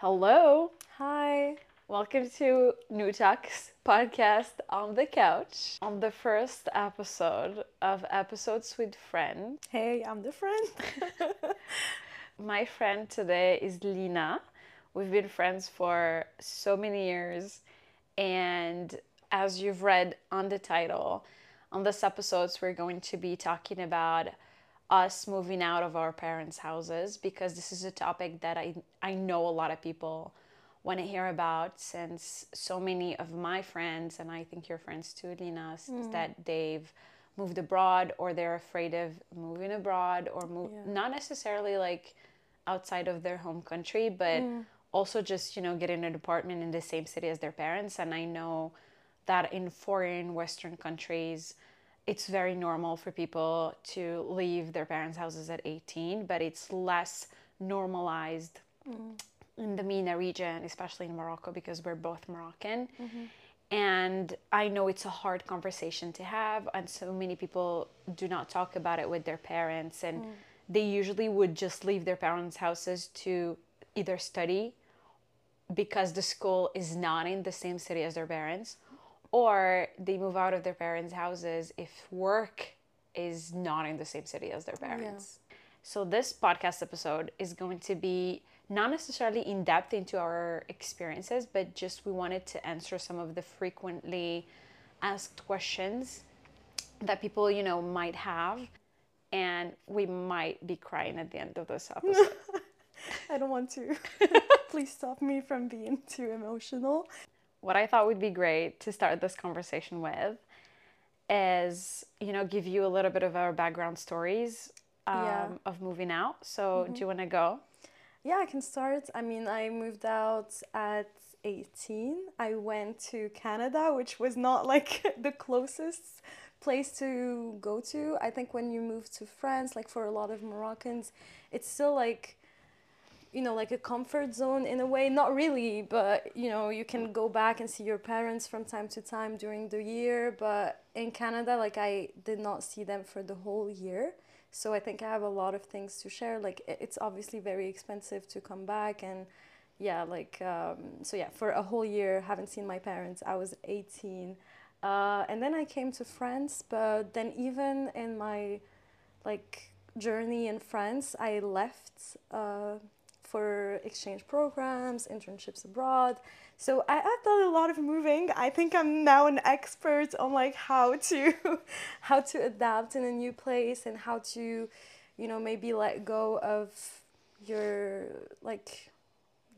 Hello. Hi. Welcome to NouTalks podcast on the couch. On the first episode of Episodes with Friend. Hey, I'm the friend. My friend today is Lina. We've been friends for so many years, and as you've read on the title, on this episodes we're going to be talking about us moving out of our parents' houses because this is a topic that I I know a lot of people want to hear about since so many of my friends and I think your friends too, Lina, mm. that they've moved abroad or they're afraid of moving abroad or move yeah. not necessarily like outside of their home country, but mm. also just, you know, getting an apartment in the same city as their parents. And I know that in foreign Western countries, it's very normal for people to leave their parents' houses at 18, but it's less normalized mm. in the MENA region, especially in Morocco, because we're both Moroccan. Mm-hmm. And I know it's a hard conversation to have, and so many people do not talk about it with their parents, and mm. they usually would just leave their parents' houses to either study because the school is not in the same city as their parents or they move out of their parents' houses if work is not in the same city as their parents. Yeah. So this podcast episode is going to be not necessarily in depth into our experiences, but just we wanted to answer some of the frequently asked questions that people, you know, might have and we might be crying at the end of this episode. I don't want to. Please stop me from being too emotional what I thought would be great to start this conversation with is, you know, give you a little bit of our background stories um, yeah. of moving out. So, mm-hmm. do you want to go? Yeah, I can start. I mean, I moved out at 18. I went to Canada, which was not like the closest place to go to. I think when you move to France, like for a lot of Moroccans, it's still like you know like a comfort zone in a way. Not really but you know you can go back and see your parents from time to time during the year. But in canada like i did not see them for the whole year. So i think i have a lot of things to share. Like it's obviously very expensive to come back and yeah like um, so yeah for a whole year haven't seen my parents. I was 18 uh, and then i came to france but then even in my like journey in france i left uh, for exchange programs, internships abroad. So I, I've done a lot of moving. I think I'm now an expert on like how to how to adapt in a new place and how to, you know, maybe let go of your like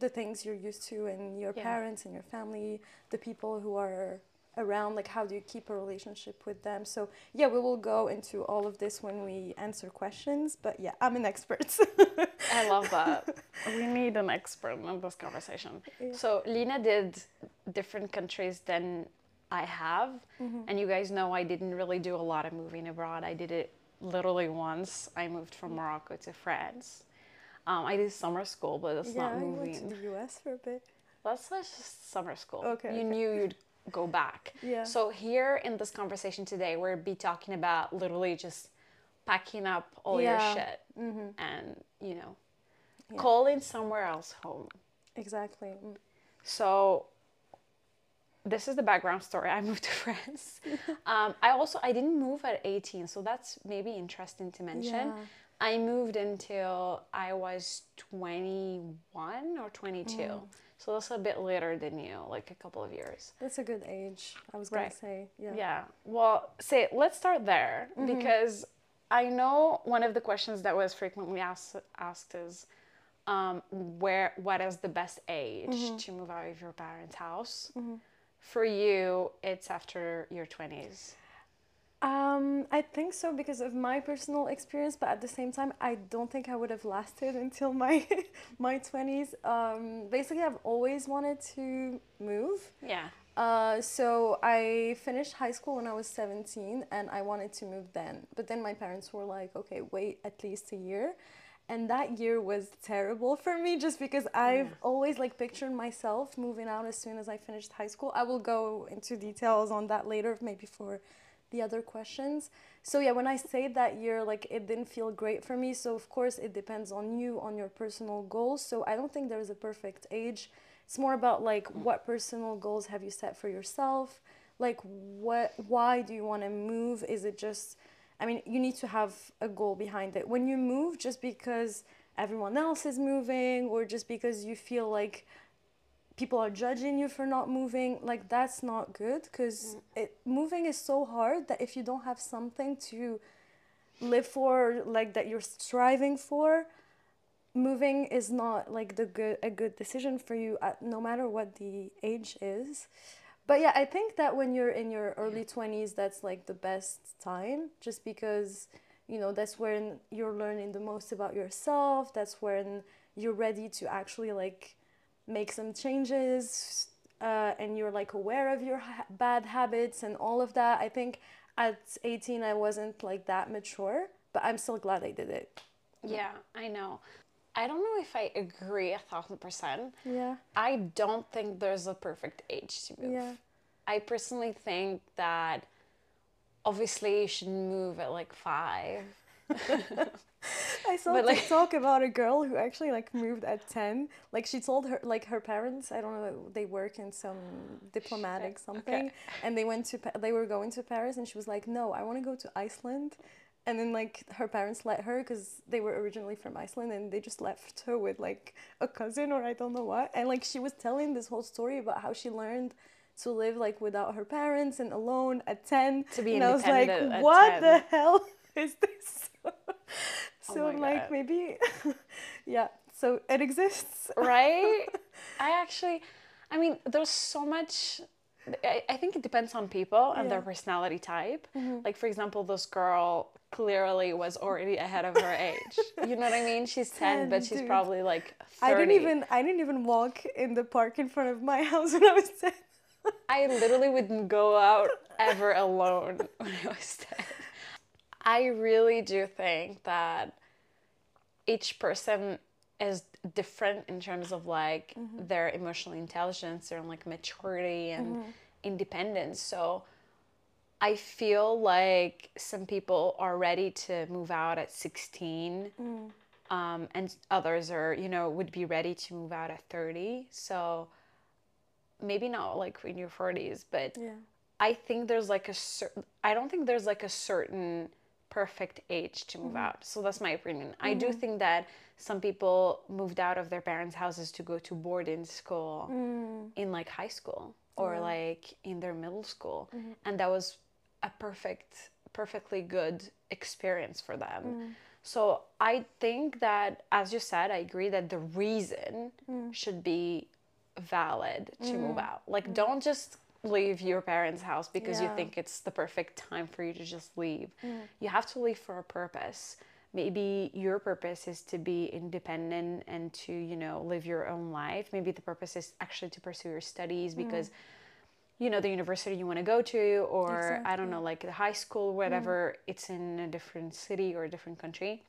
the things you're used to and your yeah. parents and your family, the people who are around like how do you keep a relationship with them so yeah we will go into all of this when we answer questions but yeah i'm an expert i love that we need an expert in this conversation yeah. so lina did different countries than i have mm-hmm. and you guys know i didn't really do a lot of moving abroad i did it literally once i moved from morocco to france um, i did summer school but it's yeah, not moving I went to the us for a bit that's just summer school. Okay. You okay. knew you'd go back. Yeah. So here in this conversation today, we'll be talking about literally just packing up all yeah. your shit mm-hmm. and you know yeah. calling somewhere else home. Exactly. So this is the background story. I moved to France. um, I also I didn't move at 18, so that's maybe interesting to mention. Yeah. I moved until I was 21 or 22. Mm. So that's a bit later than you, like a couple of years. That's a good age. I was gonna say, yeah. Yeah. Well, say let's start there mm-hmm. because I know one of the questions that was frequently asked asked is, um, where what is the best age mm-hmm. to move out of your parents' house? Mm-hmm. For you, it's after your twenties. Um, I think so because of my personal experience, but at the same time, I don't think I would have lasted until my my twenties. Um, basically, I've always wanted to move. Yeah. Uh, so I finished high school when I was seventeen, and I wanted to move then. But then my parents were like, "Okay, wait at least a year." And that year was terrible for me just because I've yeah. always like pictured myself moving out as soon as I finished high school. I will go into details on that later, maybe for the other questions. So yeah, when I say that year, like it didn't feel great for me. So of course it depends on you, on your personal goals. So I don't think there's a perfect age. It's more about like what personal goals have you set for yourself? Like what why do you want to move? Is it just I mean, you need to have a goal behind it. When you move just because everyone else is moving or just because you feel like people are judging you for not moving like that's not good because mm. moving is so hard that if you don't have something to live for like that you're striving for moving is not like the good a good decision for you at, no matter what the age is but yeah i think that when you're in your early 20s that's like the best time just because you know that's when you're learning the most about yourself that's when you're ready to actually like make some changes uh, and you're like aware of your ha- bad habits and all of that. I think at 18 I wasn't like that mature, but I'm still glad I did it. Yeah, I know. I don't know if I agree a thousand percent. Yeah. I don't think there's a perfect age to move. Yeah. I personally think that obviously you should move at like five. I saw but, like, TikTok about a girl who actually like moved at ten. Like she told her like her parents, I don't know, they work in some diplomatic something, okay. and they went to they were going to Paris, and she was like, no, I want to go to Iceland. And then like her parents let her because they were originally from Iceland and they just left her with like a cousin or I don't know what. And like she was telling this whole story about how she learned to live like without her parents and alone at 10 to be and I was like what 10. the hell is this Oh so like God. maybe yeah so it exists right i actually i mean there's so much I, I think it depends on people and yeah. their personality type mm-hmm. like for example this girl clearly was already ahead of her age you know what i mean she's 10, 10 but she's dude. probably like 30. i didn't even i didn't even walk in the park in front of my house when i was 10 i literally wouldn't go out ever alone when i was 10 I really do think that each person is different in terms of like mm-hmm. their emotional intelligence, their like maturity and mm-hmm. independence. So I feel like some people are ready to move out at 16. Mm. Um, and others are, you know, would be ready to move out at 30. So maybe not like in your 40s, but yeah. I think there's like a certain, I don't think there's like a certain perfect age to move mm-hmm. out. So that's my opinion. Mm-hmm. I do mm-hmm. think that some people moved out of their parents' houses to go to boarding school mm. in like high school or yeah. like in their middle school. Mm-hmm. And that was a perfect, perfectly good experience for them. Mm. So I think that, as you said, I agree that the reason mm. should be valid to move mm. out. Like, mm. don't just leave your parents' house because yeah. you think it's the perfect time for you to just leave. Mm. You have to leave for a purpose. Maybe your purpose is to be independent and to, you know, live your own life. Maybe the purpose is actually to pursue your studies mm. because mm. you know the university you want to go to or exactly. I don't know like the high school whatever mm. it's in a different city or a different country.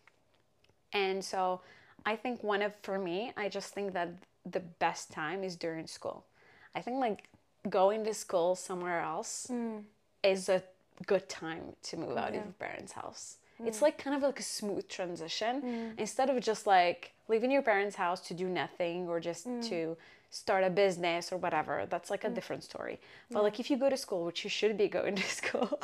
And so I think one of for me, I just think that the best time is during school. I think like going to school somewhere else mm. is a good time to move out yeah. of your parents' house. Mm. It's like kind of like a smooth transition mm. instead of just like leaving your parents' house to do nothing or just mm. to start a business or whatever. That's like a mm. different story. But yeah. like if you go to school, which you should be going to school.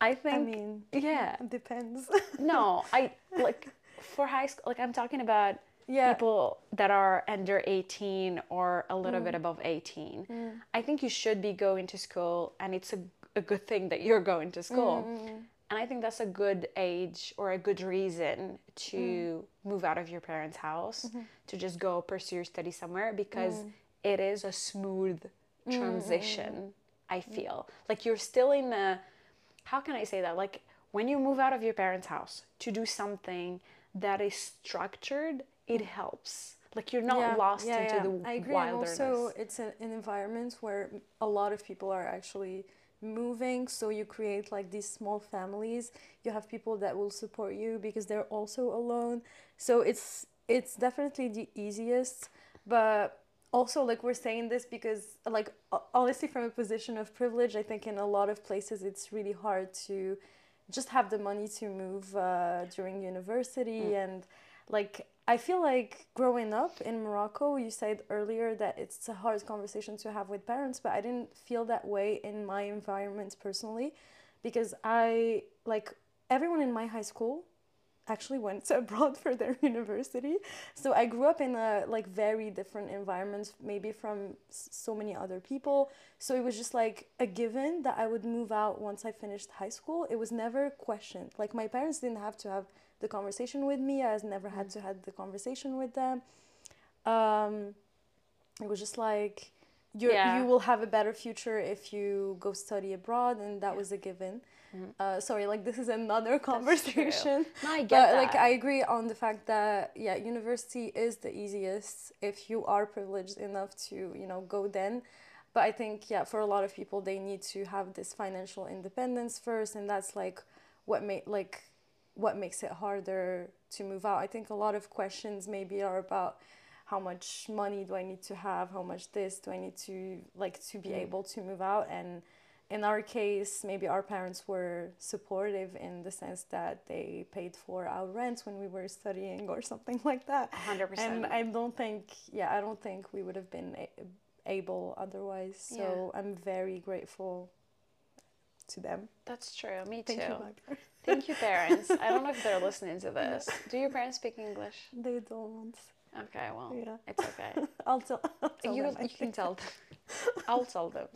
I think. I mean, yeah, depends. no, I like for high school. Like I'm talking about yeah. people that are under 18 or a little mm. bit above 18 mm. i think you should be going to school and it's a, a good thing that you're going to school mm. and i think that's a good age or a good reason to mm. move out of your parents house mm-hmm. to just go pursue your study somewhere because mm. it is a smooth transition i feel like you're still in a how can i say that like when you move out of your parents house to do something that is structured it helps like you're not yeah, lost yeah, into yeah. the I agree. wilderness. And also, it's an, an environment where a lot of people are actually moving. So you create like these small families. You have people that will support you because they're also alone. So it's it's definitely the easiest, but also like we're saying this because like ho- honestly from a position of privilege i think in a lot of places it's really hard to just have the money to move uh, during university and like i feel like growing up in morocco you said earlier that it's a hard conversation to have with parents but i didn't feel that way in my environment personally because i like everyone in my high school actually went abroad for their university. So I grew up in a like very different environment, maybe from so many other people. So it was just like a given that I would move out once I finished high school. It was never questioned. Like my parents didn't have to have the conversation with me. I never had to have the conversation with them. Um, it was just like you Yeah. you will have a better future if you go study abroad, and that was a given. Mm-hmm. Uh, sorry, like this is another conversation. No, I get But that. like I agree on the fact that yeah, university is the easiest if you are privileged enough to you know go then. But I think yeah, for a lot of people they need to have this financial independence first, and that's like what made like what makes it harder to move out. I think a lot of questions maybe are about how much money do I need to have, how much this do I need to like to be able to move out and in our case, maybe our parents were supportive in the sense that they paid for our rent when we were studying or something like that. 100%. And I don't think, yeah, I don't think we would have been able otherwise. So I'm very grateful to them. That's true. Me too. Thank you, parents. Thank you, parents. I don't know if they're listening to this. Do your parents speak English? They don't. Okay, well, Yeah. it's okay. I'll tell. I'll tell you them, you can tell them. I'll tell them.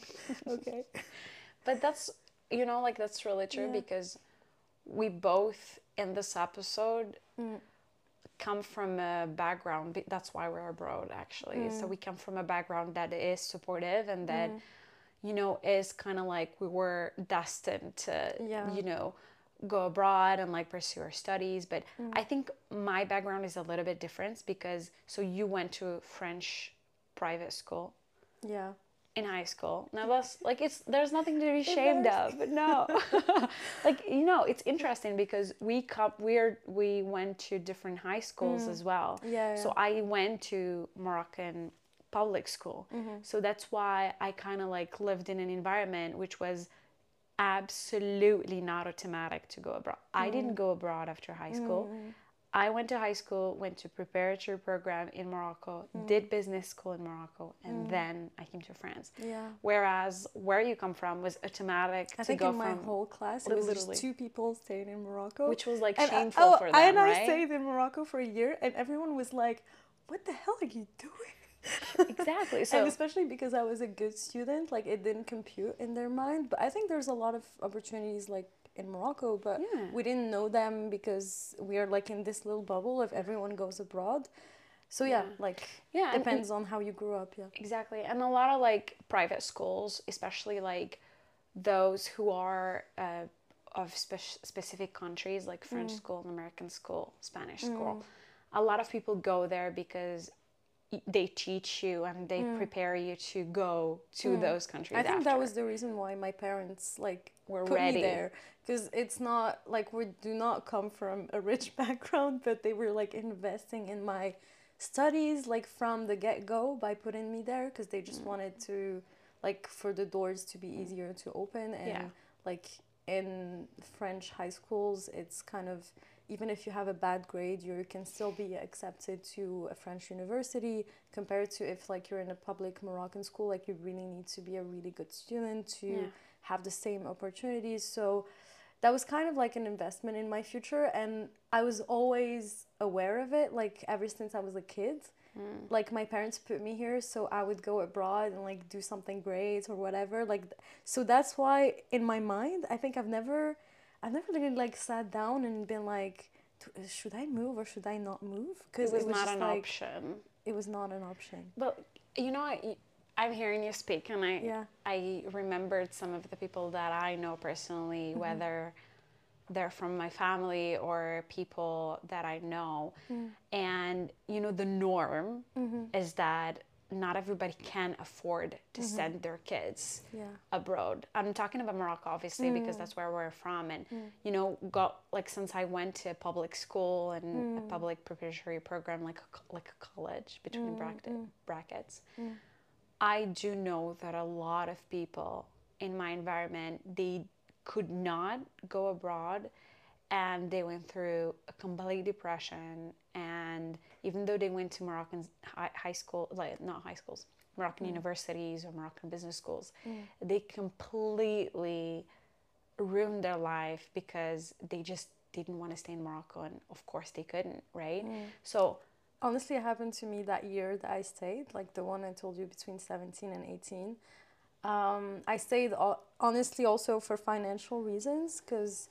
Okay. But that's you know like that's really true Yeah. because we both in this episode Mm. come from a background that's why we're abroad actually. So Mm. we come from a background that is supportive and that you know is kind of like we were destined to Yeah. you know go abroad and like pursue our studies but Mm. i think my background is a little bit different because so you went to french private school Yeah. In high school. Now that's like it's there's nothing to be ashamed of. No, like you know, it's interesting because we come we're we went to different high schools as well. Mm. Yeah, So I went to Moroccan public school. Mm-hmm. So that's why I kind of like lived in an environment which was absolutely not automatic to go abroad. I Mm. didn't go abroad after high school. I went to high school, went to preparatory program in Morocco, Mm. did business school in Morocco, and then I came to France. Yeah. Whereas where you come from was automatic I think in my whole class it was just two people staying in Morocco. which was like And I- shameful oh, for them, I and I right? stayed in Morocco for a year, and everyone was like, "What the hell are you doing?" exactly. So and especially because I was a good student, like it didn't compute in their mind. But I think there's a lot of opportunities like in Morocco, but Yeah. we didn't know them because we are like in this little bubble if everyone goes abroad. So yeah, Yeah. like Yeah, and- depends on how you grew up. Yeah. Exactly. And a lot of like private schools, especially like those who are uh, of spe- specific countries, like French school, American school, Spanish school, a lot of people go there because they teach you and they prepare you to go to those countries. I think after. that was the reason why my parents like Were put ready. there because it's not like we do not come from a rich background, but they were like investing in my studies like from the get go by putting me there because they Mm. just wanted to like for the doors to be easier to open and Yeah. like in French high schools, it's kind of even if you have a bad grade, you can still be accepted to a French university compared to if like you're in a public Moroccan school, like you really need to be a really good student to Yeah. have the same opportunities. So that was kind of like an investment in my future and I was always aware of it like ever since I was a kid. Hmm. Like my parents put me here so I would go abroad and like do something great or whatever. Like so that's why in my mind I think I've never I've never really like sat down and been like should I move or should I not move? Because it was, not an like, option. It was not an option. But you know, I, I'm hearing you speak, and I Yeah. I remembered some of the people that I know personally, Mm-hmm. whether they're from my family or people that I know, Mm. and you know, the norm Mm-hmm. is that not everybody can afford to mm-hmm. send their kids Yeah. abroad. I'm talking about Morocco, obviously, because mm. that's where we're from. And, mm. you know, got like since I went to public school and a mm. public preparatory program, like a, like a college between bracket, brackets, I do know that a lot of people in my environment they could not go abroad and they went through a complete depression. And even though they went to moroccan high, high school like not high schools moroccan mm. universities or moroccan business schools mm. they completely ruined their life because they just didn't want to stay in morocco and of course they couldn't right? Mm. So Honestly, it happened to me that year that I stayed, like the one I told you between 17 and 18. Um, I stayed honestly also for financial reasons because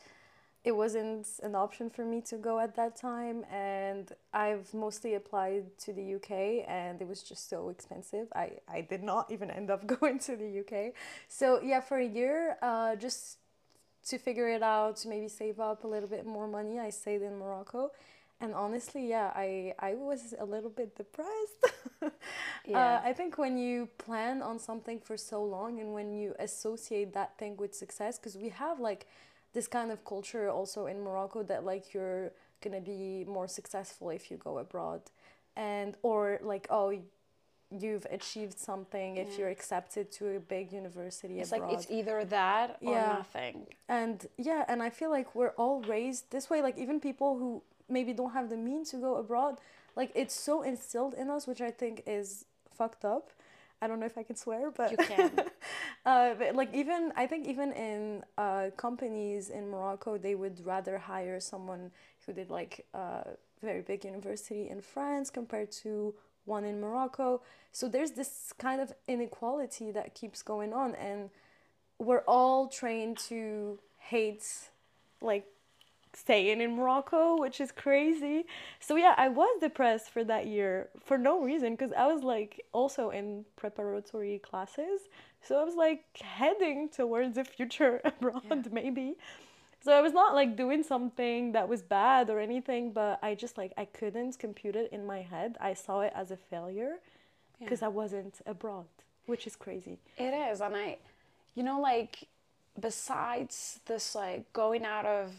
it wasn't an option for me to go at that time. And I've mostly applied to the UK and it was just so expensive. I, I did not even end up going to the UK. So, yeah, for a year, uh, just to figure it out, to maybe save up a little bit more money, I stayed in Morocco. And honestly, yeah, I, I was a little bit depressed. Yeah. uh, I think when you plan on something for so long and when you associate that thing with success, because we have like this kind of culture also in Morocco that like you're gonna be more successful if you go abroad. And, or like, oh, you've achieved something if Yeah. you're accepted to a big university it's abroad like it's either that or Yeah. nothing and yeah and i feel like we're all raised this way like even people who maybe don't have the means to go abroad like it's so instilled in us which i think is fucked up i don't know if i can swear but you can uh, but like even i think even in uh, companies in morocco they would rather hire someone who did like a very big university in france compared to one in morocco. So there's this kind of inequality that keeps going on and we're all trained to hate like staying in Morocco, which is crazy. So yeah, I was depressed for that year for no reason because I was like also in preparatory classes. So I was like heading towards a future abroad maybe. So I was not like doing something that was bad or anything, but I just like I couldn't compute it in my head. I saw it as a failure because I wasn't abroad, which is crazy. It is, and I, you know, like besides this, like going out of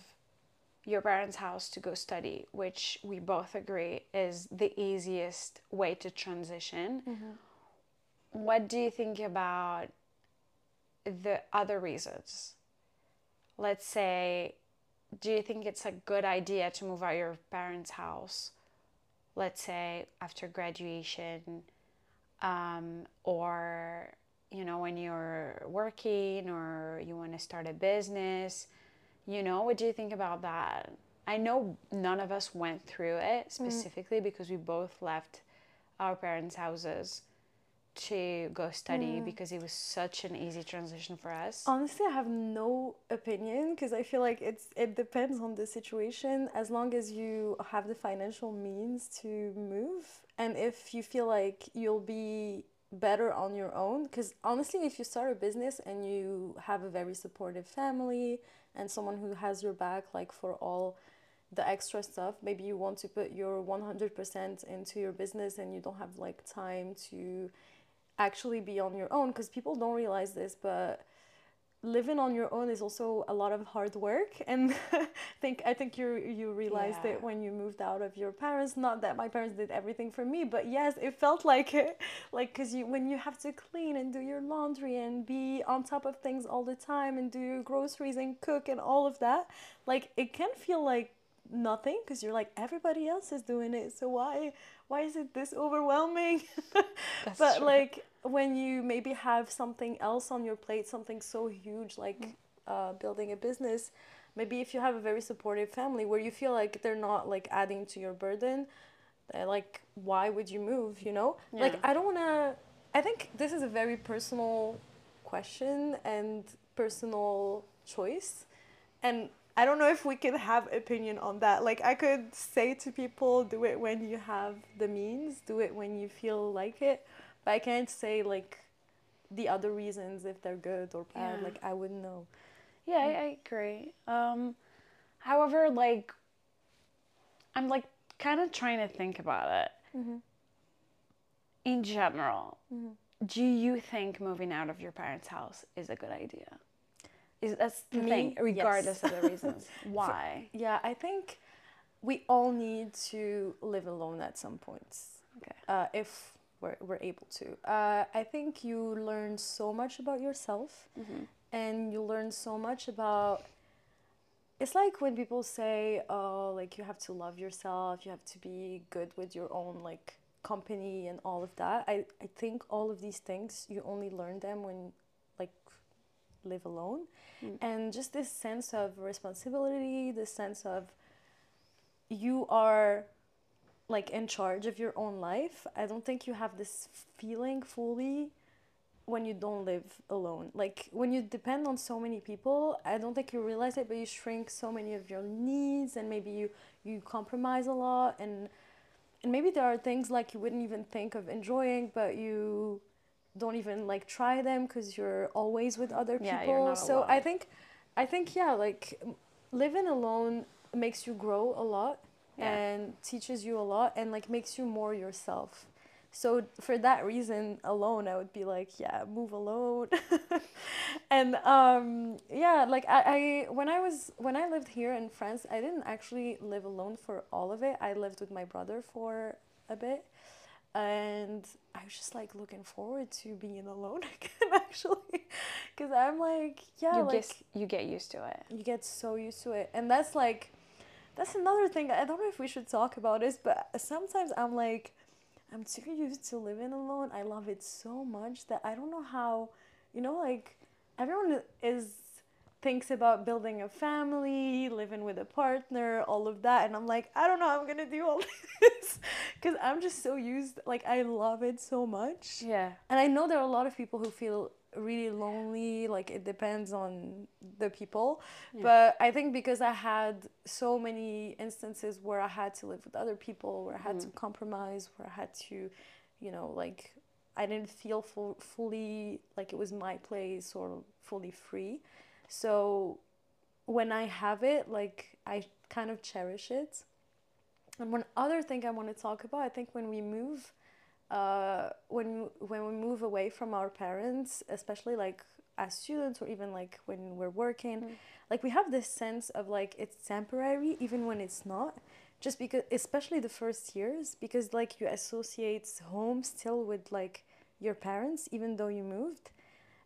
your parents' house to go study, which we both agree is the easiest way to transition. What do you think about the other reasons? Let's say, do you think it's a good idea to move out your parents' house? Let's say after graduation, um, or you know when you're working or you want to start a business you know what do you think about that? I know none of us went through it mm. specifically because we both left our parents houses to go study because it was such an easy transition for us. Honestly, I have no opinion because I feel like it's it depends on the situation. As long as you have the financial means to move, and if you feel like you'll be better on your own, because honestly, if you start a business and you have a very supportive family and someone who has your back, like for all the extra stuff, maybe you want to put your one hundred percent into your business and you don't have like time to actually be on your own because people don't realize this but living on your own is also a lot of hard work and I think I think you you realized Yeah. it when you moved out of your parents not that my parents did everything for me but yes it felt like it like cuz you when you have to clean and do your laundry and be on top of things all the time and do your groceries and cook and all of that like it can feel like nothing because you're like everybody else is doing it so why why is it this overwhelming but true. like when you maybe have something else on your plate something so huge like Mm. uh, building a business maybe if you have a very supportive family where you feel like they're not like adding to your burden uh, like why would you move you know like i don't want to i think this is a very personal question and personal choice and I don't know if we can have opinion on that. Like I could say to people, do it when you have the means, do it when you feel like it, but I can't say like the other reasons if they're good or bad. Yeah. Like I wouldn't know. Yeah, I, I agree. Um, however, like, I'm like kind of trying to think about it. in general, do you think moving out of your parents' house is a good idea? Is that's the Me, thing, regardless yes. of the reasons. Why? Yeah, I think we all need to live alone at some points. Okay. uh, if we're, we're able to. Uh, I think you learn so much about yourself Mm-hmm. and you learn so much about. It's like when people say, oh, like you have to love yourself, you have to be good with your own like company and all of that. I, I think all of these things, you only learn them when like live alone. Mm. And just this sense of responsibility, this sense of you are like in charge of your own life. I don't think you have this feeling fully when you don't live alone. Like when you depend on so many people, I don't think you realize it, but you shrink so many of your needs and maybe you you compromise a lot and and maybe there are things like you wouldn't even think of enjoying, but you don't even like try them because you're always with other Yeah, people. you're not so I think I think yeah, like living alone makes you grow a lot Yeah. and teaches you a lot and like makes you more yourself. So for that reason alone, I would be like, yeah, move alone. and um, yeah, like I, I when I was when I lived here in France, I didn't actually live alone for all of it. I lived with my brother for a bit, and I was just like looking forward to being alone again, actually, because I'm like, yeah, you like get you get used to it. you get so used to it and that's like that's another thing i don't know if we should talk about this but sometimes i'm like i'm too used to living alone i love it so much that i don't know how you know like everyone is thinks about building a family living with a partner all of that and i'm like i don't know how i'm gonna do all this because i'm just so used like i love it so much Yeah. and I know there are a lot of people who feel really lonely, like it depends on the people. Yeah. But I think because I had so many instances where I had to live with other people, where I had to mm. compromise, where I had to, you know, like I didn't feel full, fully like it was my place or fully free. So when I have it, like I kind of cherish it. And one other thing I want to talk about, I think when we move, uh, when when we move away from our parents, especially like as students or even like when we're working, Mm. like we have this sense of like it's temporary even when it's not. Just because, especially the first years, because like you associate home still with like your parents, even though you moved,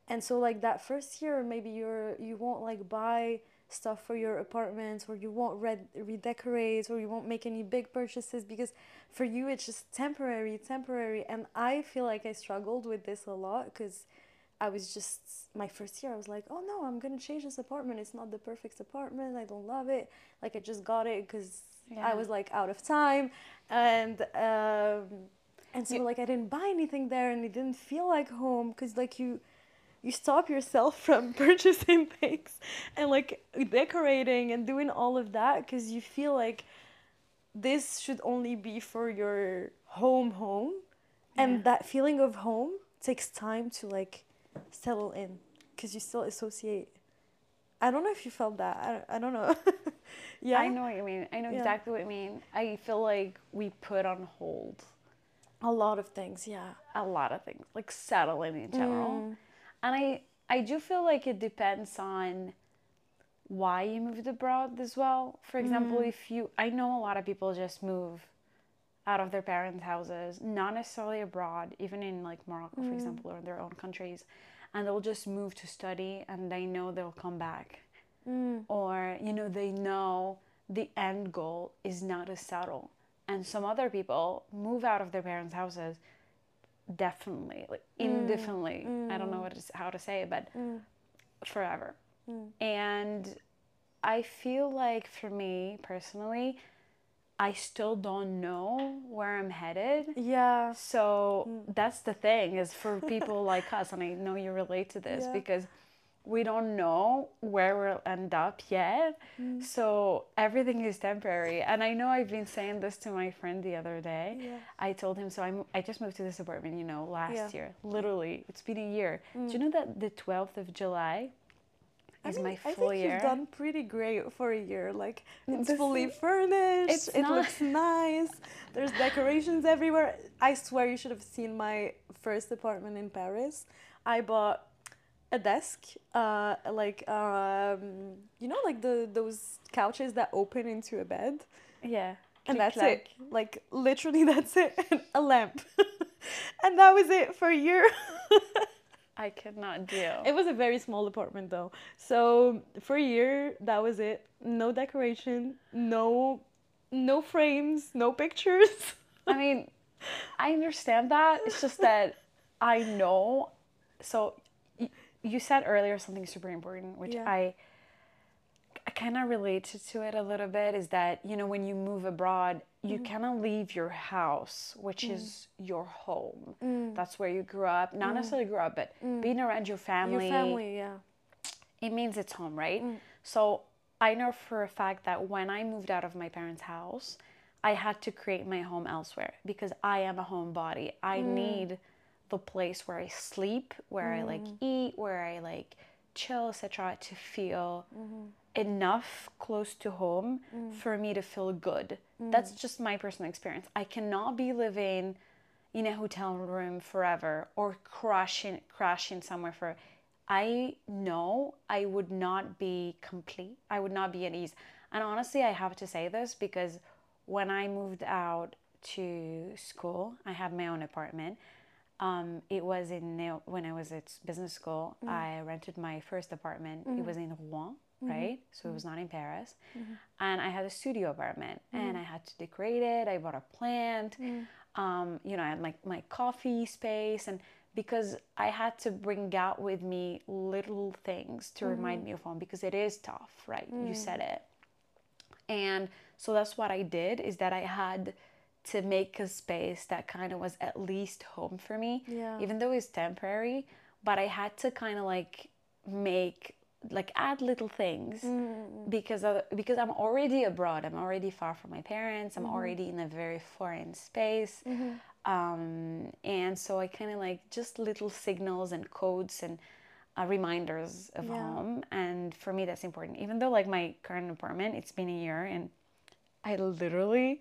and so like that first year, maybe you're you won't like buy stuff for your apartment or you won't red redecorate or you won't make any big purchases because for you it's just temporary temporary. And i feel like i struggled with this a lot because i was just my first year i was like oh no i'm gonna change this apartment. It's not the perfect apartment. I don't love it. Like i just got it because Yeah. i was like out of time. And um and so You- like i didn't buy anything there and it didn't feel like home because like you you stop yourself from purchasing things and like decorating and doing all of that because you feel like this should only be for your home home and that feeling of home takes time to like settle in because you still associate i don't know if you felt that i, I don't know yeah I know what you mean. I know Yeah. exactly what you mean. I feel like we put on hold a lot of things yeah a lot of things, like settling in general. Mm. And I I do feel like it depends on why you moved abroad as well. For example, Mm. if you I know a lot of people just move out of their parents' houses, not necessarily abroad, even in like Morocco, Mm. for example, or in their own countries, and they'll just move to study and they know they'll come back. Mm. Or, you know, they know the end goal is not to settle. And some other people move out of their parents' houses definitely, like indefinitely. I don't know what is, how to say it, but Mm. forever. Mm. And I feel like for me personally, I still don't know where I'm headed. yeah So that's the thing is for people like us, and I know you relate to this Yeah. because we don't know where we'll end up yet. Mm. So everything is temporary. And I know I've been saying this to my friend the other day. Yeah. I told him, so I'm, I just moved to this apartment, you know, last Yeah. year. Literally, it's been a year. Mm. Do you know that the 12th of July is mean, my I think year. you've done pretty great for a year. Like it's This fully is- furnished. it's it not- looks nice. There's decorations everywhere. I swear you should have seen my first apartment in Paris. I bought a desk, uh, like um, you know, like the those couches that open into a bed, yeah. and that's clack. it. Like literally, that's it. A lamp, and that was it for a year. I cannot deal. It was a very small apartment though. So for a year, that was it. No decoration, no no frames, no pictures. I mean, I understand that. It's just that I know. So you said earlier something super important, which Yeah. I I kind of related to it a little bit. Is that you know when you move abroad, you Mm-hmm. kind of leave your house, which is your home. Mm. That's where you grew up. Not necessarily grew up, but being around your family. Your family, yeah. it means it's home, right? Mm. So I know for a fact that when I moved out of my parents' house, I had to create my home elsewhere because I am a homebody. I Mm. need the place where I sleep, where I like Mm. eat, where I like chill, etc., to feel Mm-hmm. enough close to home Mm. for me to feel good. That's just my personal experience. I cannot be living in a hotel room forever or crashing crashing somewhere for I know I would not be complete. I would not be at ease. And honestly, I have to say this because when I moved out to school, I had my own apartment. Um, it was in when I was at business school. Mm-hmm. I rented my first apartment. It mm-hmm. was in Rouen, mm-hmm. right? So it was not in Paris. And I had a studio apartment, and I had to decorate it. I bought a plant. Um, you know, I had my my coffee space, and because I had to bring out with me little things to remind me of home because it is tough, right? You mm. said it. And so that's what I did is that I had to make a space that kind of was at least home for me, Yeah. even though it's temporary. But I had to kind of like make like add little things because of, because I'm already abroad. I'm already far from my parents. I'm already in a very foreign space. Um, and so I kind of like just little signals and codes and uh, reminders of Yeah. home. And for me, that's important. Even though like my current apartment, it's been a year and I literally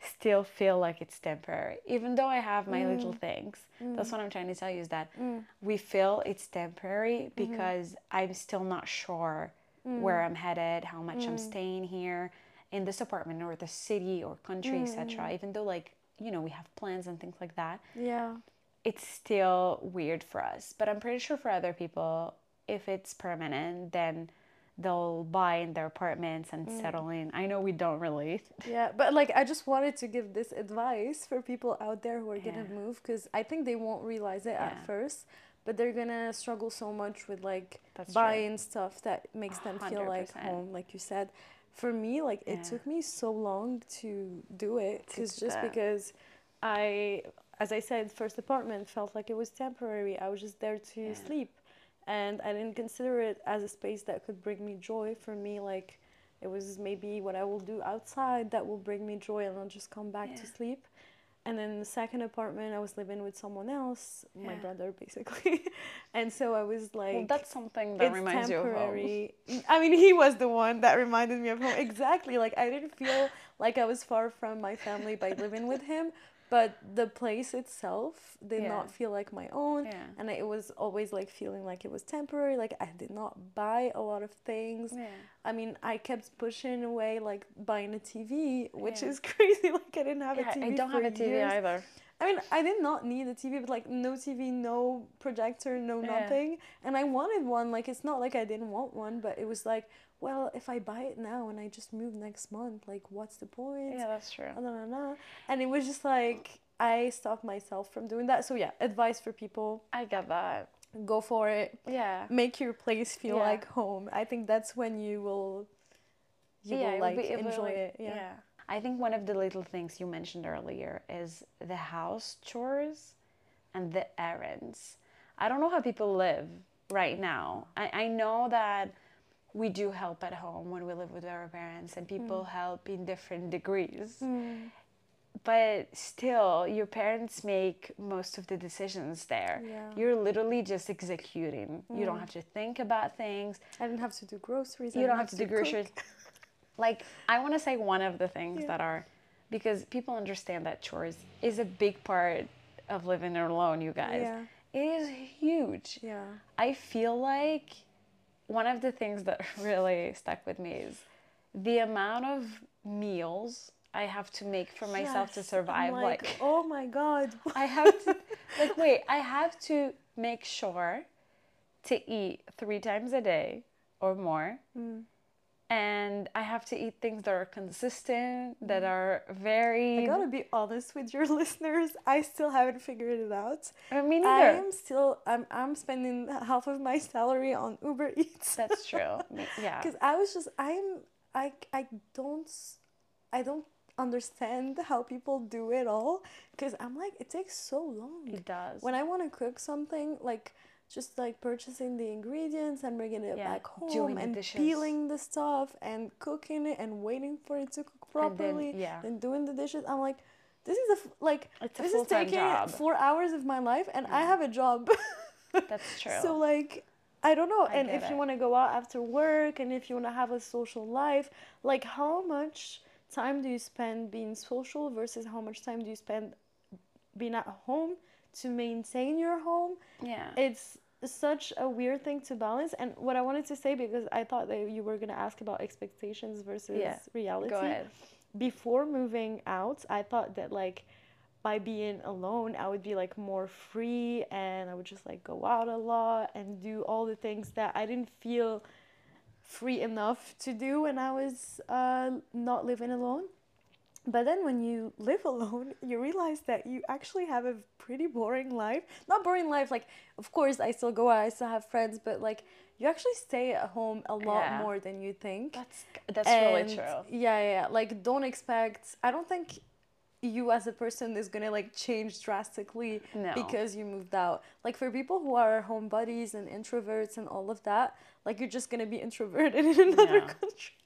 still feel like it's temporary, even though I have my little mm. things. Mm. That's what I'm trying to tell you is that mm. we feel it's temporary mm-hmm. because I'm still not sure where I'm headed, how much I'm staying here in this apartment or the city or country, etc. Even though like you know we have plans and things like that, Yeah. it's still weird for us. But I'm pretty sure for other people, if it's permanent, then they'll buy in their apartments and mm. settle in. I know we don't relate. Yeah, but like I just wanted to give this advice for people out there who are gonna move because I think they won't realize it Yeah. at first, but they're gonna struggle so much with like That's true. buying stuff that makes them feel like home, like you said. For me, like it took me so long to do it because just that. because I, as I said, first apartment felt like it was temporary. I was just there to Yeah. sleep, and I didn't consider it as a space that could bring me joy. For me, like it was maybe what I will do outside that will bring me joy, and I'll just come back to sleep. And then the second apartment, I was living with someone else, my brother basically, and so I was like, well, that's something that reminds you of home. I mean, he was the one that reminded me of home. Exactly. Like I didn't feel like I was far from my family by living with him, but the place itself did Yeah. not feel like my own, Yeah. and it was always like feeling like it was temporary. Like I did not buy a lot of things. Yeah. I mean, I kept pushing away like buying a TV, which is crazy. Like I didn't have a TV. I don't have a TV years. either. I mean, I did not need a TV, but like no TV, no projector, no nothing. And I wanted one. Like it's not like I didn't want one, but it was like, well, if I buy it now and I just move next month, like what's the point? Yeah, that's true. Nah, nah, nah. And it was just like I stopped myself from doing that. So yeah, advice for people: I get that. go for it. Yeah. Make your place feel Yeah. like home. I think that's when you will, you yeah, will like would be- it enjoy like- it. Yeah. I think one of the little things you mentioned earlier is the house chores and the errands. I don't know how people live right now. I, I know that we do help at home when we live with our parents and people Mm. help in different degrees. but still your parents make most of the decisions there Yeah. you're literally just executing you don't Mm. have to think about things I don't have to do groceries. You didn't don't have to do groceries like i want to say one of the things Yeah. that are because people understand that chores is a big part of living alone you guys Yeah. it is huge Yeah. I feel like one of the things that really stuck with me is the amount of meals I have to make for myself to Yes, I'm survive. Like, oh my god. I have to, like, wait, I have to make sure to eat three times a day or more. Mm. And I have to eat things that are consistent, that mm. are very. I gotta be honest with your listeners. I still haven't figured it out. Uh, I mean, I'm still. I'm. I'm spending half of my salary on Uber Eats. That's true. Yeah. Because I was just. I'm. I. I don't. I don't understand how people do it all. Because I'm like, it takes so long. It does. When I want to cook something, like just like purchasing the ingredients and bringing it Yeah, back home doing and dishes. peeling the stuff and cooking it and waiting for it to cook And then- properly yeah. and doing the dishes. I'm like, this is a f- like It's this is taking job. four hours of my life, and I have a job. That's true. So like I don't know. I and if you want to go out after work and if you want to have a social life, like how much time do you spend being social versus how much time do you spend being at home to maintain your home? yeah. It's such a weird thing to balance. And what I wanted to say because I thought that you were going to ask about expectations versus Yeah. reality Go ahead. before moving out, I thought that like by being alone, I would be like more free and I would just like go out a lot and do all the things that I didn't feel free enough to do when I was uh, not living alone. But then when you live alone, you realize that you actually have a pretty boring life. Not boring life, like, of course, I still go out, I still have friends, but like, you actually stay at home a lot Yeah. more than you think. That's that's really true. Yeah, yeah, yeah. Like, don't expect. I don't think you as a person is gonna like change drastically No. because you moved out. Like for people who are homebodies and introverts and all of that, like you're just gonna be introverted in another Yeah. country.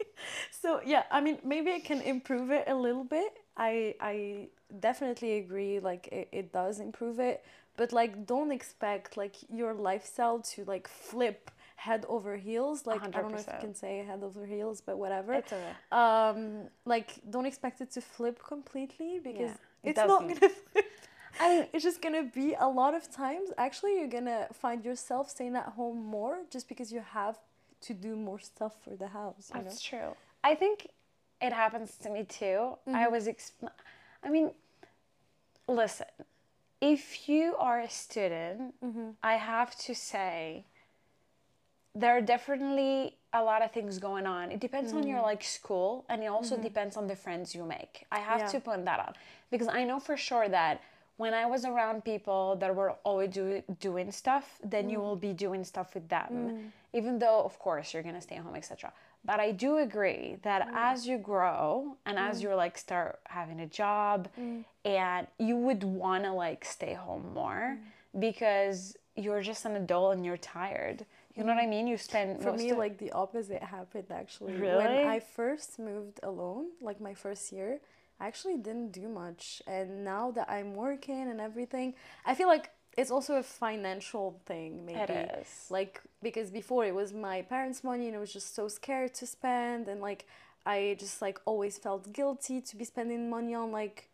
So yeah, I mean maybe it can improve it a little bit. I I definitely agree. Like it, it does improve it, but like don't expect like your lifestyle to like flip head over heels. Like I don't know if you can say head over heels, but whatever It's okay. um like don't expect it to flip completely because Yeah, it's not doesn't. gonna flip I mean, it's just gonna be a lot of times actually you're gonna find yourself staying at home more just because you have to do more stuff for the house you know that's true. I think it happens to me too. I was, exp- I mean, listen, if you are a student, I have to say there are definitely a lot of things going on. It depends on your mm. like school and it also mm-hmm. depends on the friends you make. I have Yeah. to point that out because I know for sure that when I was around people that were always do, doing stuff, then you will mm. be doing stuff with them. Mm. Even though of course you're going to stay home, etc. But I do agree that as you grow and as you like start having a job and you would want to like stay home more because you're just an adult and you're tired. You know what I mean? You spend for me like the opposite happened actually Really? when i first moved alone like my first year i actually didn't do much and now that i'm working and everything i feel like it's also a financial thing maybe It is. like because before it was my parents money and i was just so scared to spend and like i just like always felt guilty to be spending money on like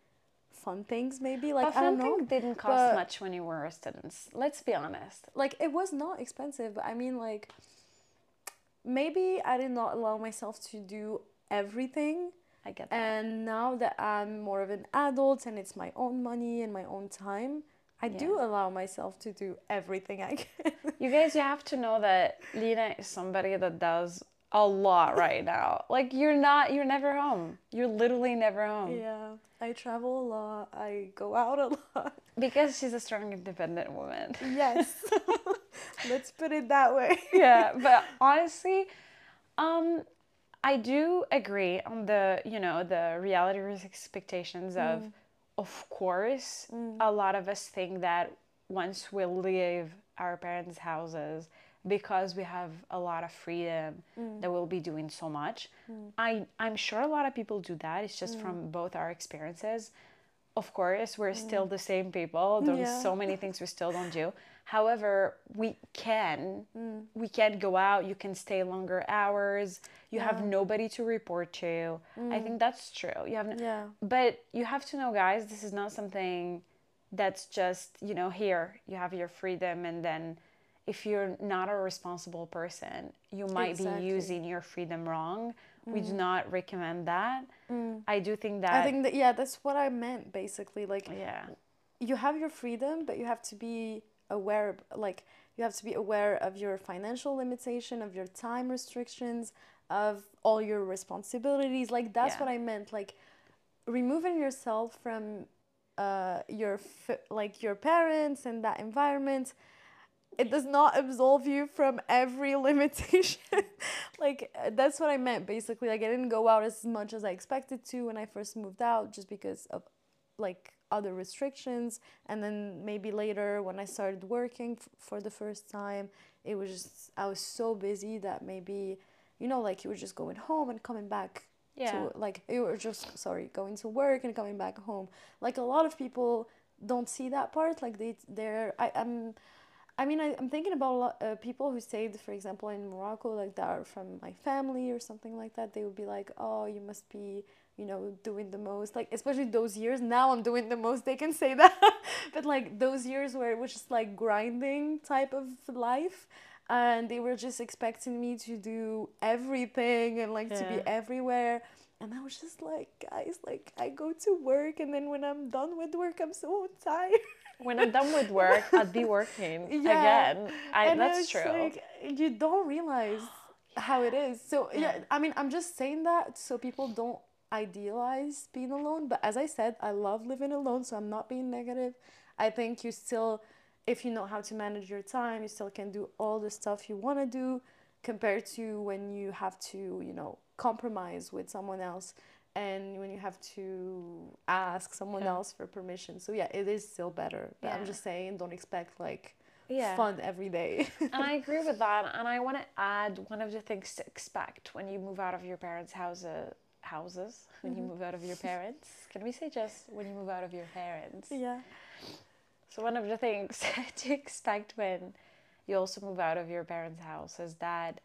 fun things maybe like i don't fun know didn't cost much when you were a students. Let's be honest. like it was not expensive but i mean like maybe i did not allow myself to do everything I get that. and now that i'm more of an adult and it's my own money and my own time i do allow myself to do everything i can You guys, you have to know that Lina is somebody that does a lot right now. Like you're not, you're never home. You're literally never home. Yeah i travel a lot. I go out a lot. Because she's a strong, independent woman. yes. Let's put it that way. Yeah, but honestly, um, I do agree on the you know the reality versus expectations of, of course, a lot of us think that once we leave our parents' houses because we have a lot of freedom mm. that we'll be doing so much. Mm. I I'm sure a lot of people do that. It's just from mm. both our experiences. of course, we're still the same people. There's Yeah. so many things we still don't do. However, we can we can go out. You can stay longer hours. You have nobody to report to. I think that's true. You have, n- Yeah. but you have to know, guys. This is not something that's just you know here. You have your freedom, and then if you're not a responsible person, you might Exactly. be using your freedom wrong. We do not recommend that. I do think that. I think that yeah, that's what I meant basically. Like yeah. you have your freedom, but you have to be aware like you have to be aware of your financial limitation, of your time restrictions, of all your responsibilities. Like that's Yeah. what I meant. Like removing yourself from uh, your like your parents and that environment it does not absolve you from every limitation. Like uh, that's what i meant basically. Like i didn't go out as much as i expected to when i first moved out just because of like other restrictions. And then maybe later when i started working f- for the first time it was just i was so busy that maybe you know like you were just going home and coming back Yeah. to like you were just sorry going to work and coming back home. Like a lot of people don't see that part. Like they they're I, i'm I mean, I, I'm thinking about lot uh, people who stayed, for example, in Morocco, like that are from my family or something like that. They would be like, "Oh, you must be, you know, doing the most." Like, especially those years. Now I'm doing the most. They can say that, but like those years where it was just like grinding type of life, and they were just expecting me to do everything and like to be everywhere. And I was just like, guys, like I go to work, and then when I'm done with work, I'm so tired. when I'm done with work, I'd be working Yeah. again. I, and that's it's true. Like, you don't realize how it is. So yeah, I mean, I'm just saying that so people don't idealize being alone. But as I said, I love living alone, so I'm not being negative. I think you still, if you know how to manage your time, you still can do all the stuff you want to do, compared to when you have to, you know, compromise with someone else. And when you have to ask someone Yeah. else for permission, so yeah, it is still better. But I'm just saying, don't expect like Yeah. fun every day. and I agree with that. And I want to add one of the things to expect when you move out of your parents' house, uh, houses, when Mm-hmm. you move out of your parents. Can we say just when you move out of your parents? yeah. So one of the things to expect when you also move out of your parents' house is that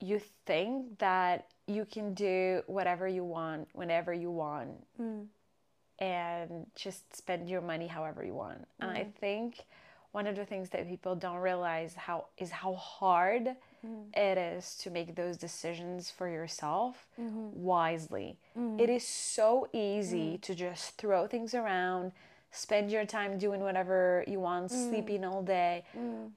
you think that you can do whatever you want whenever you want Mm. and just spend your money however you want. And I mm. think one of the things that people don't realize how is how hard mm. it is to make those decisions for yourself mm-hmm. wisely. Mm-hmm. It is so easy mm-hmm. to just throw things around, spend your time doing whatever you want, mm. sleeping all day.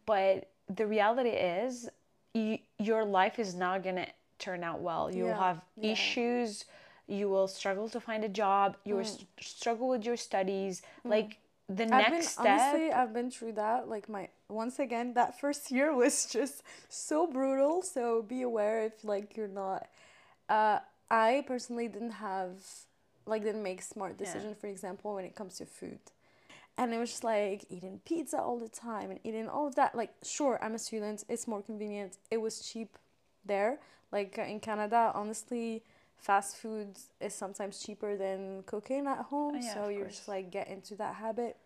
But the reality is your life is not going to turn out well. You'll have yeah. issues you will struggle to find a job you will s- struggle with your studies like the I've next been step honestly I've been through that. Like my once again, that first year was just so brutal. So be aware if like you're not uh I personally didn't have like didn't make smart decisions, for example, when it comes to food. And it was just like eating pizza all the time and eating all of that. Like, sure, I'm a student, it's more convenient. It was cheap there. Like in Canada, honestly, fast food is sometimes cheaper than cooking at home. Oh, yeah, so you're just like get into that habit.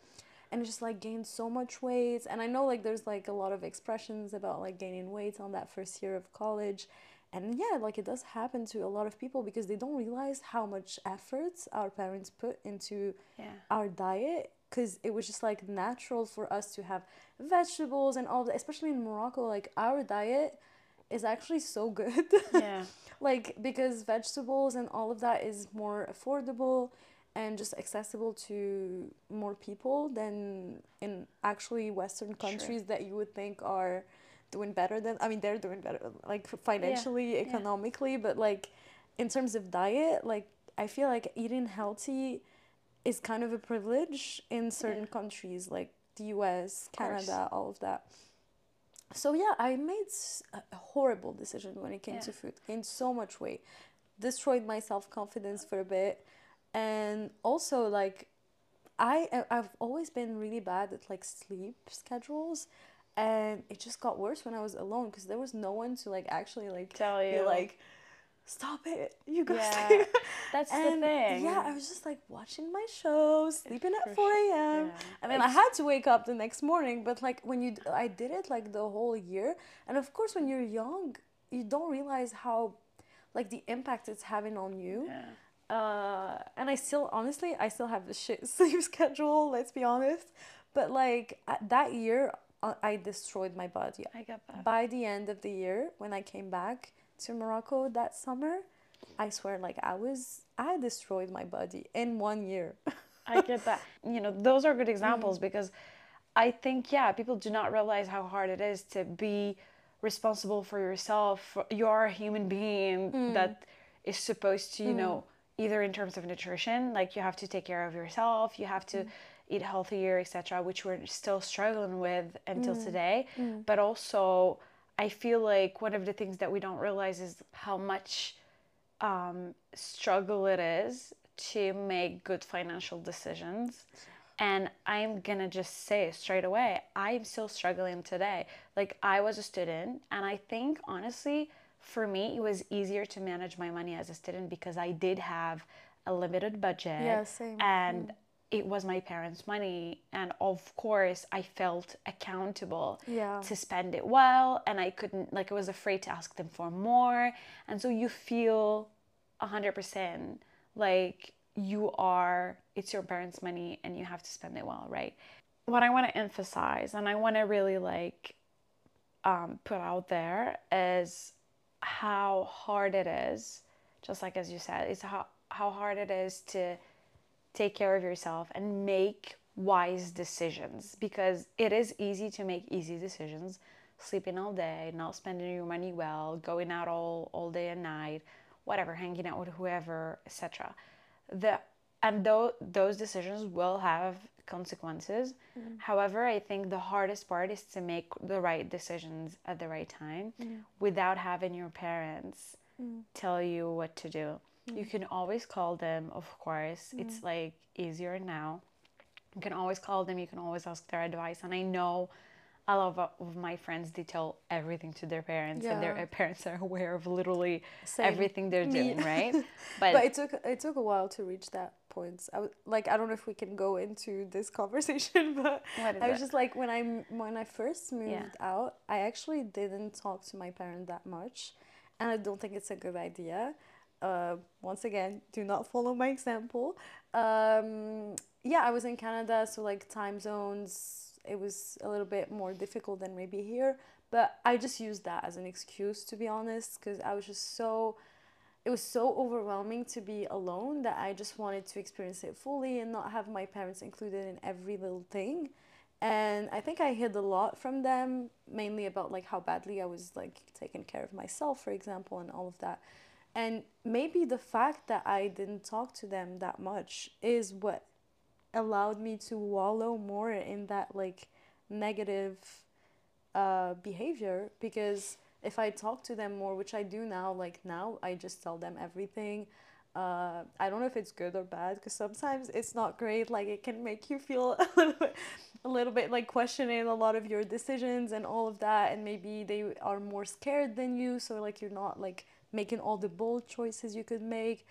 And just like gained so much weight. And I know like there's like a lot of expressions about like gaining weight on that first year of college. And yeah, like it does happen to a lot of people because they don't realize how much effort our parents put into yeah our diet because it was just like natural for us to have vegetables and all that especially in morocco like our diet is actually so good. Yeah. Like because vegetables and all of that is more affordable and just accessible to more people than in actually western countries that you would think are doing better than i mean they're doing better like financially economically but like in terms of diet like i feel like eating healthy is kind of a privilege in certain countries like the us canada all of that so yeah i made a horrible decision when it came Yeah. to food gained so much weight destroyed my self-confidence for a bit. And also like i i've always been really bad at like sleep schedules. And it just got worse when i was alone because there was no one to like actually like tell be you. like stop it, you go Yeah, sleep. That's and the thing. yeah, I was just like watching my shows, sleeping at 4 a.m. yeah. mean, then I had to wake up the next morning, but like when you, i did it like the whole year. And of course, when you're young, you don't realize how, like, the impact it's having on you. Yeah. Uh, and I still, honestly, I still have the shit sleep schedule, let's be honest. But like that year, uh, I destroyed my body. I get that. By the end of the year, when I came back to Morocco that summer, I swear, like I was, I destroyed my body in one year. I get that. You know, those are good examples Mm-hmm. because I think, yeah, people do not realize how hard it is to be responsible for yourself. You are a human being Mm. that is supposed to, you know, either in terms of nutrition, like you have to take care of yourself, you have to Mm. eat healthier, etc., which we're still struggling with until Mm. today. But also, I feel like one of the things that we don't realize is how much um, struggle it is to make good financial decisions. And I'm gonna just say straight away, I'm still struggling today. Like, I was a student, and I think honestly, for me, it was easier to manage my money as a student because I did have a limited budget. Yeah, same. And it was my parents' money. And of course, I felt accountable Yeah. to spend it well and I couldn't like I was afraid to ask them for more and so you feel 100% like you are it's your parents money and you have to spend it well right what I want to emphasize and I want to really like um, put out there is how hard it is just like as you said it's how how hard it is to take care of yourself and make wise decisions because it is easy to make easy decisions sleeping all day not spending your money well going out all, all day and night whatever hanging out with whoever etc the and though those decisions will have consequences. Mm-hmm. However i think the hardest part is to make the right decisions at the right time mm-hmm. without having your parents mm-hmm. tell you what to do Hmm. you can always call them of course hmm. it's like easier now you can always call them you can always ask their advice and i know a lot of, my friends they tell everything to their parents and their uh, parents are aware of literally Same. everything they're doing right but it took it took a while to reach that point. I w- like I don't know if we can go into this conversation, but I was it? just like when I when I first moved Yeah. out, I actually didn't talk to my parents that much, and I don't think it's a good idea. Uh, once again, do not follow my example. Um, yeah, I was in Canada, so like time zones, it was a little bit more difficult than maybe here. But I just used that as an excuse, to be honest, because I was just so it was so overwhelming to be alone that I just wanted to experience it fully and not have my parents included in every little thing. And I think I hid a lot from them, mainly about like how badly I was like taking care of myself, for example, and all of that. And maybe the fact that I didn't talk to them that much is what allowed me to wallow more in that like negative uh, behavior because if I talk to them more, which I do now, like now I just tell them everything. Uh, I don't know if it's good or bad because sometimes it's not great. Like it can make you feel a little bit, a little bit like questioning a lot of your decisions and all of that, and maybe they are more scared than you, so like you're not like making all the bold choices you could make.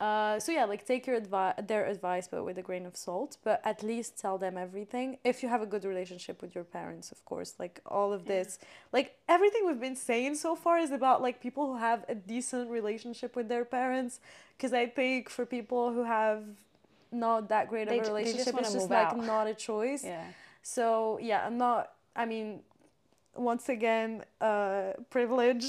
Uh, so yeah, like take your advice, their advice, but with a grain of salt. But at least tell them everything. If you have a good relationship with your parents, of course. Like all of this, like everything we've been saying so far is about like people who have a decent relationship with their parents. Because I think for people who have not that great of They a they just relationship, wanna it's just like out. not a choice. yeah So yeah, I'm not. I mean, once again, uh, privilege.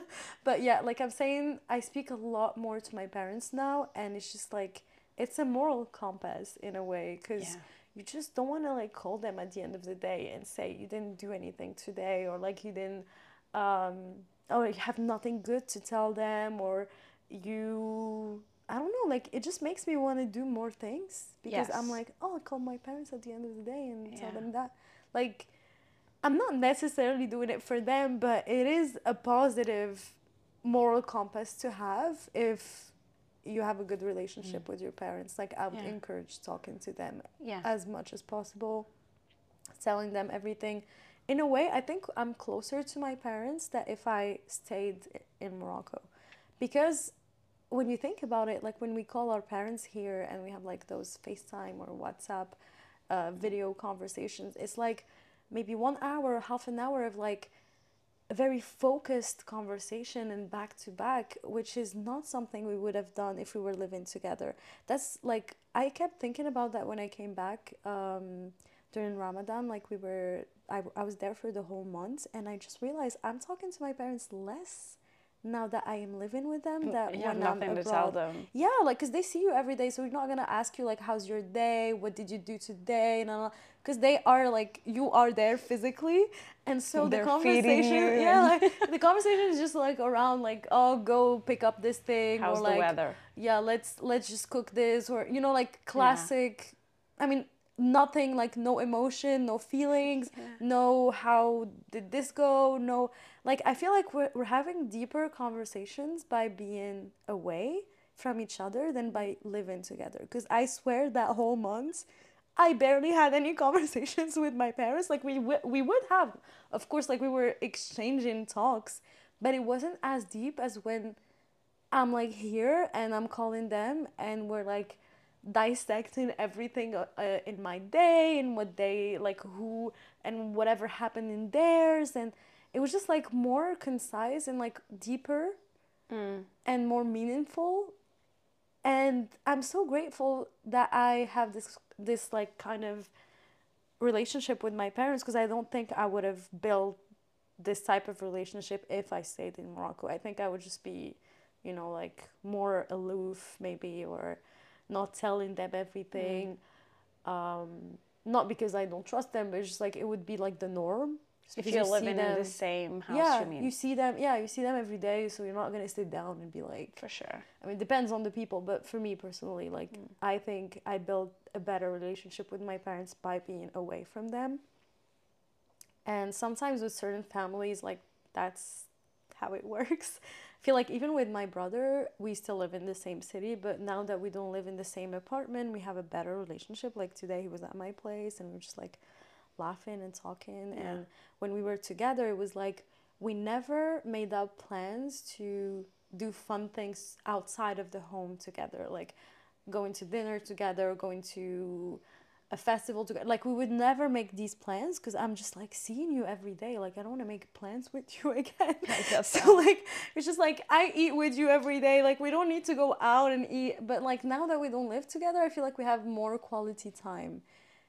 but yeah, like I'm saying, I speak a lot more to my parents now, and it's just like it's a moral compass in a way, because Yeah. you just don't want to like call them at the end of the day and say you didn't do anything today, or like you didn't, um, or you have nothing good to tell them, or you. I don't know, like it just makes me want to do more things because I'm like, oh, I call my parents at the end of the day and tell them that. Like, I'm not necessarily doing it for them, but it is a positive moral compass to have if you have a good relationship with your parents. Like, I would Yeah. encourage talking to them yeah as much as possible, telling them everything. In a way, I think I'm closer to my parents than if I stayed in Morocco because when you think about it, like when we call our parents here and we have like those FaceTime or WhatsApp uh, video conversations, it's like maybe one hour, half an hour of like a very focused conversation and back to back, which is not something we would have done if we were living together. That's like, I kept thinking about that when I came back um, during Ramadan. Like, we were, I, I was there for the whole month, and I just realized I'm talking to my parents less now that I am living with them mm, that You have when nothing I'm to tell abroad. them. Yeah, like because they see you every day, so we're not gonna ask you like, "How's your day? What did you do today?" And because they are like you are there physically, and so They're the conversation, yeah, like the conversation is just like around like, "Oh, go pick up this thing," How's or the like, weather? "Yeah, let's let's just cook this," or you know, like classic. I mean, nothing like no emotion, no feelings, no how did this go, no like I feel like we're we're having deeper conversations by being away from each other than by living together. Because I swear that whole month, I barely had any conversations with my parents. Like we we would have, of course, like we were exchanging talks, but it wasn't as deep as when I'm like here and I'm calling them and we're like dissecting everything uh, uh, in my day and what they like who and whatever happened in theirs and it was just like more concise and like deeper and more meaningful and I'm so grateful that I have this this like kind of relationship with my parents because I don't think I would have built this type of relationship if I stayed in Morocco. I think I would just be, you know, like more aloof maybe or not telling them everything. Um, not because I don't trust them, but it's just like it would be like the norm. Just If you're you living in the same house, yeah, you mean? you see them. Yeah, you see them every day, so you're not gonna sit down and be like, For sure. I mean, it depends on the people, but for me personally, like, mm. I think I built a better relationship with my parents by being away from them. And sometimes with certain families, like, that's how it works. I feel like even with my brother, we still live in the same city, but now that we don't live in the same apartment, we have a better relationship. Like, today he was at my place and we are just like laughing and talking. Yeah. And when we were together, it was like we never made up plans to do fun things outside of the home together, like going to dinner together, going to a festival together. Like we would never make these plans because I'm just like seeing you every day. Like I don't want to make plans with you again. So so. like it's just like I eat with you every day. Like we don't need to go out and eat. But like now that we don't live together, I feel like we have more quality time,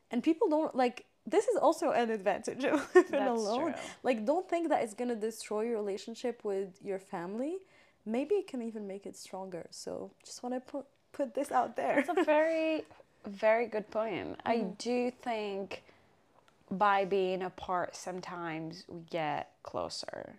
and people don't like. This is also an advantage of living That's alone. true. Like, don't think that it's gonna destroy your relationship with your family. Maybe it can even make it stronger. So, just want to put put this out there. It's a very, very good point. I Mm-hmm. do think by being apart, sometimes we get closer.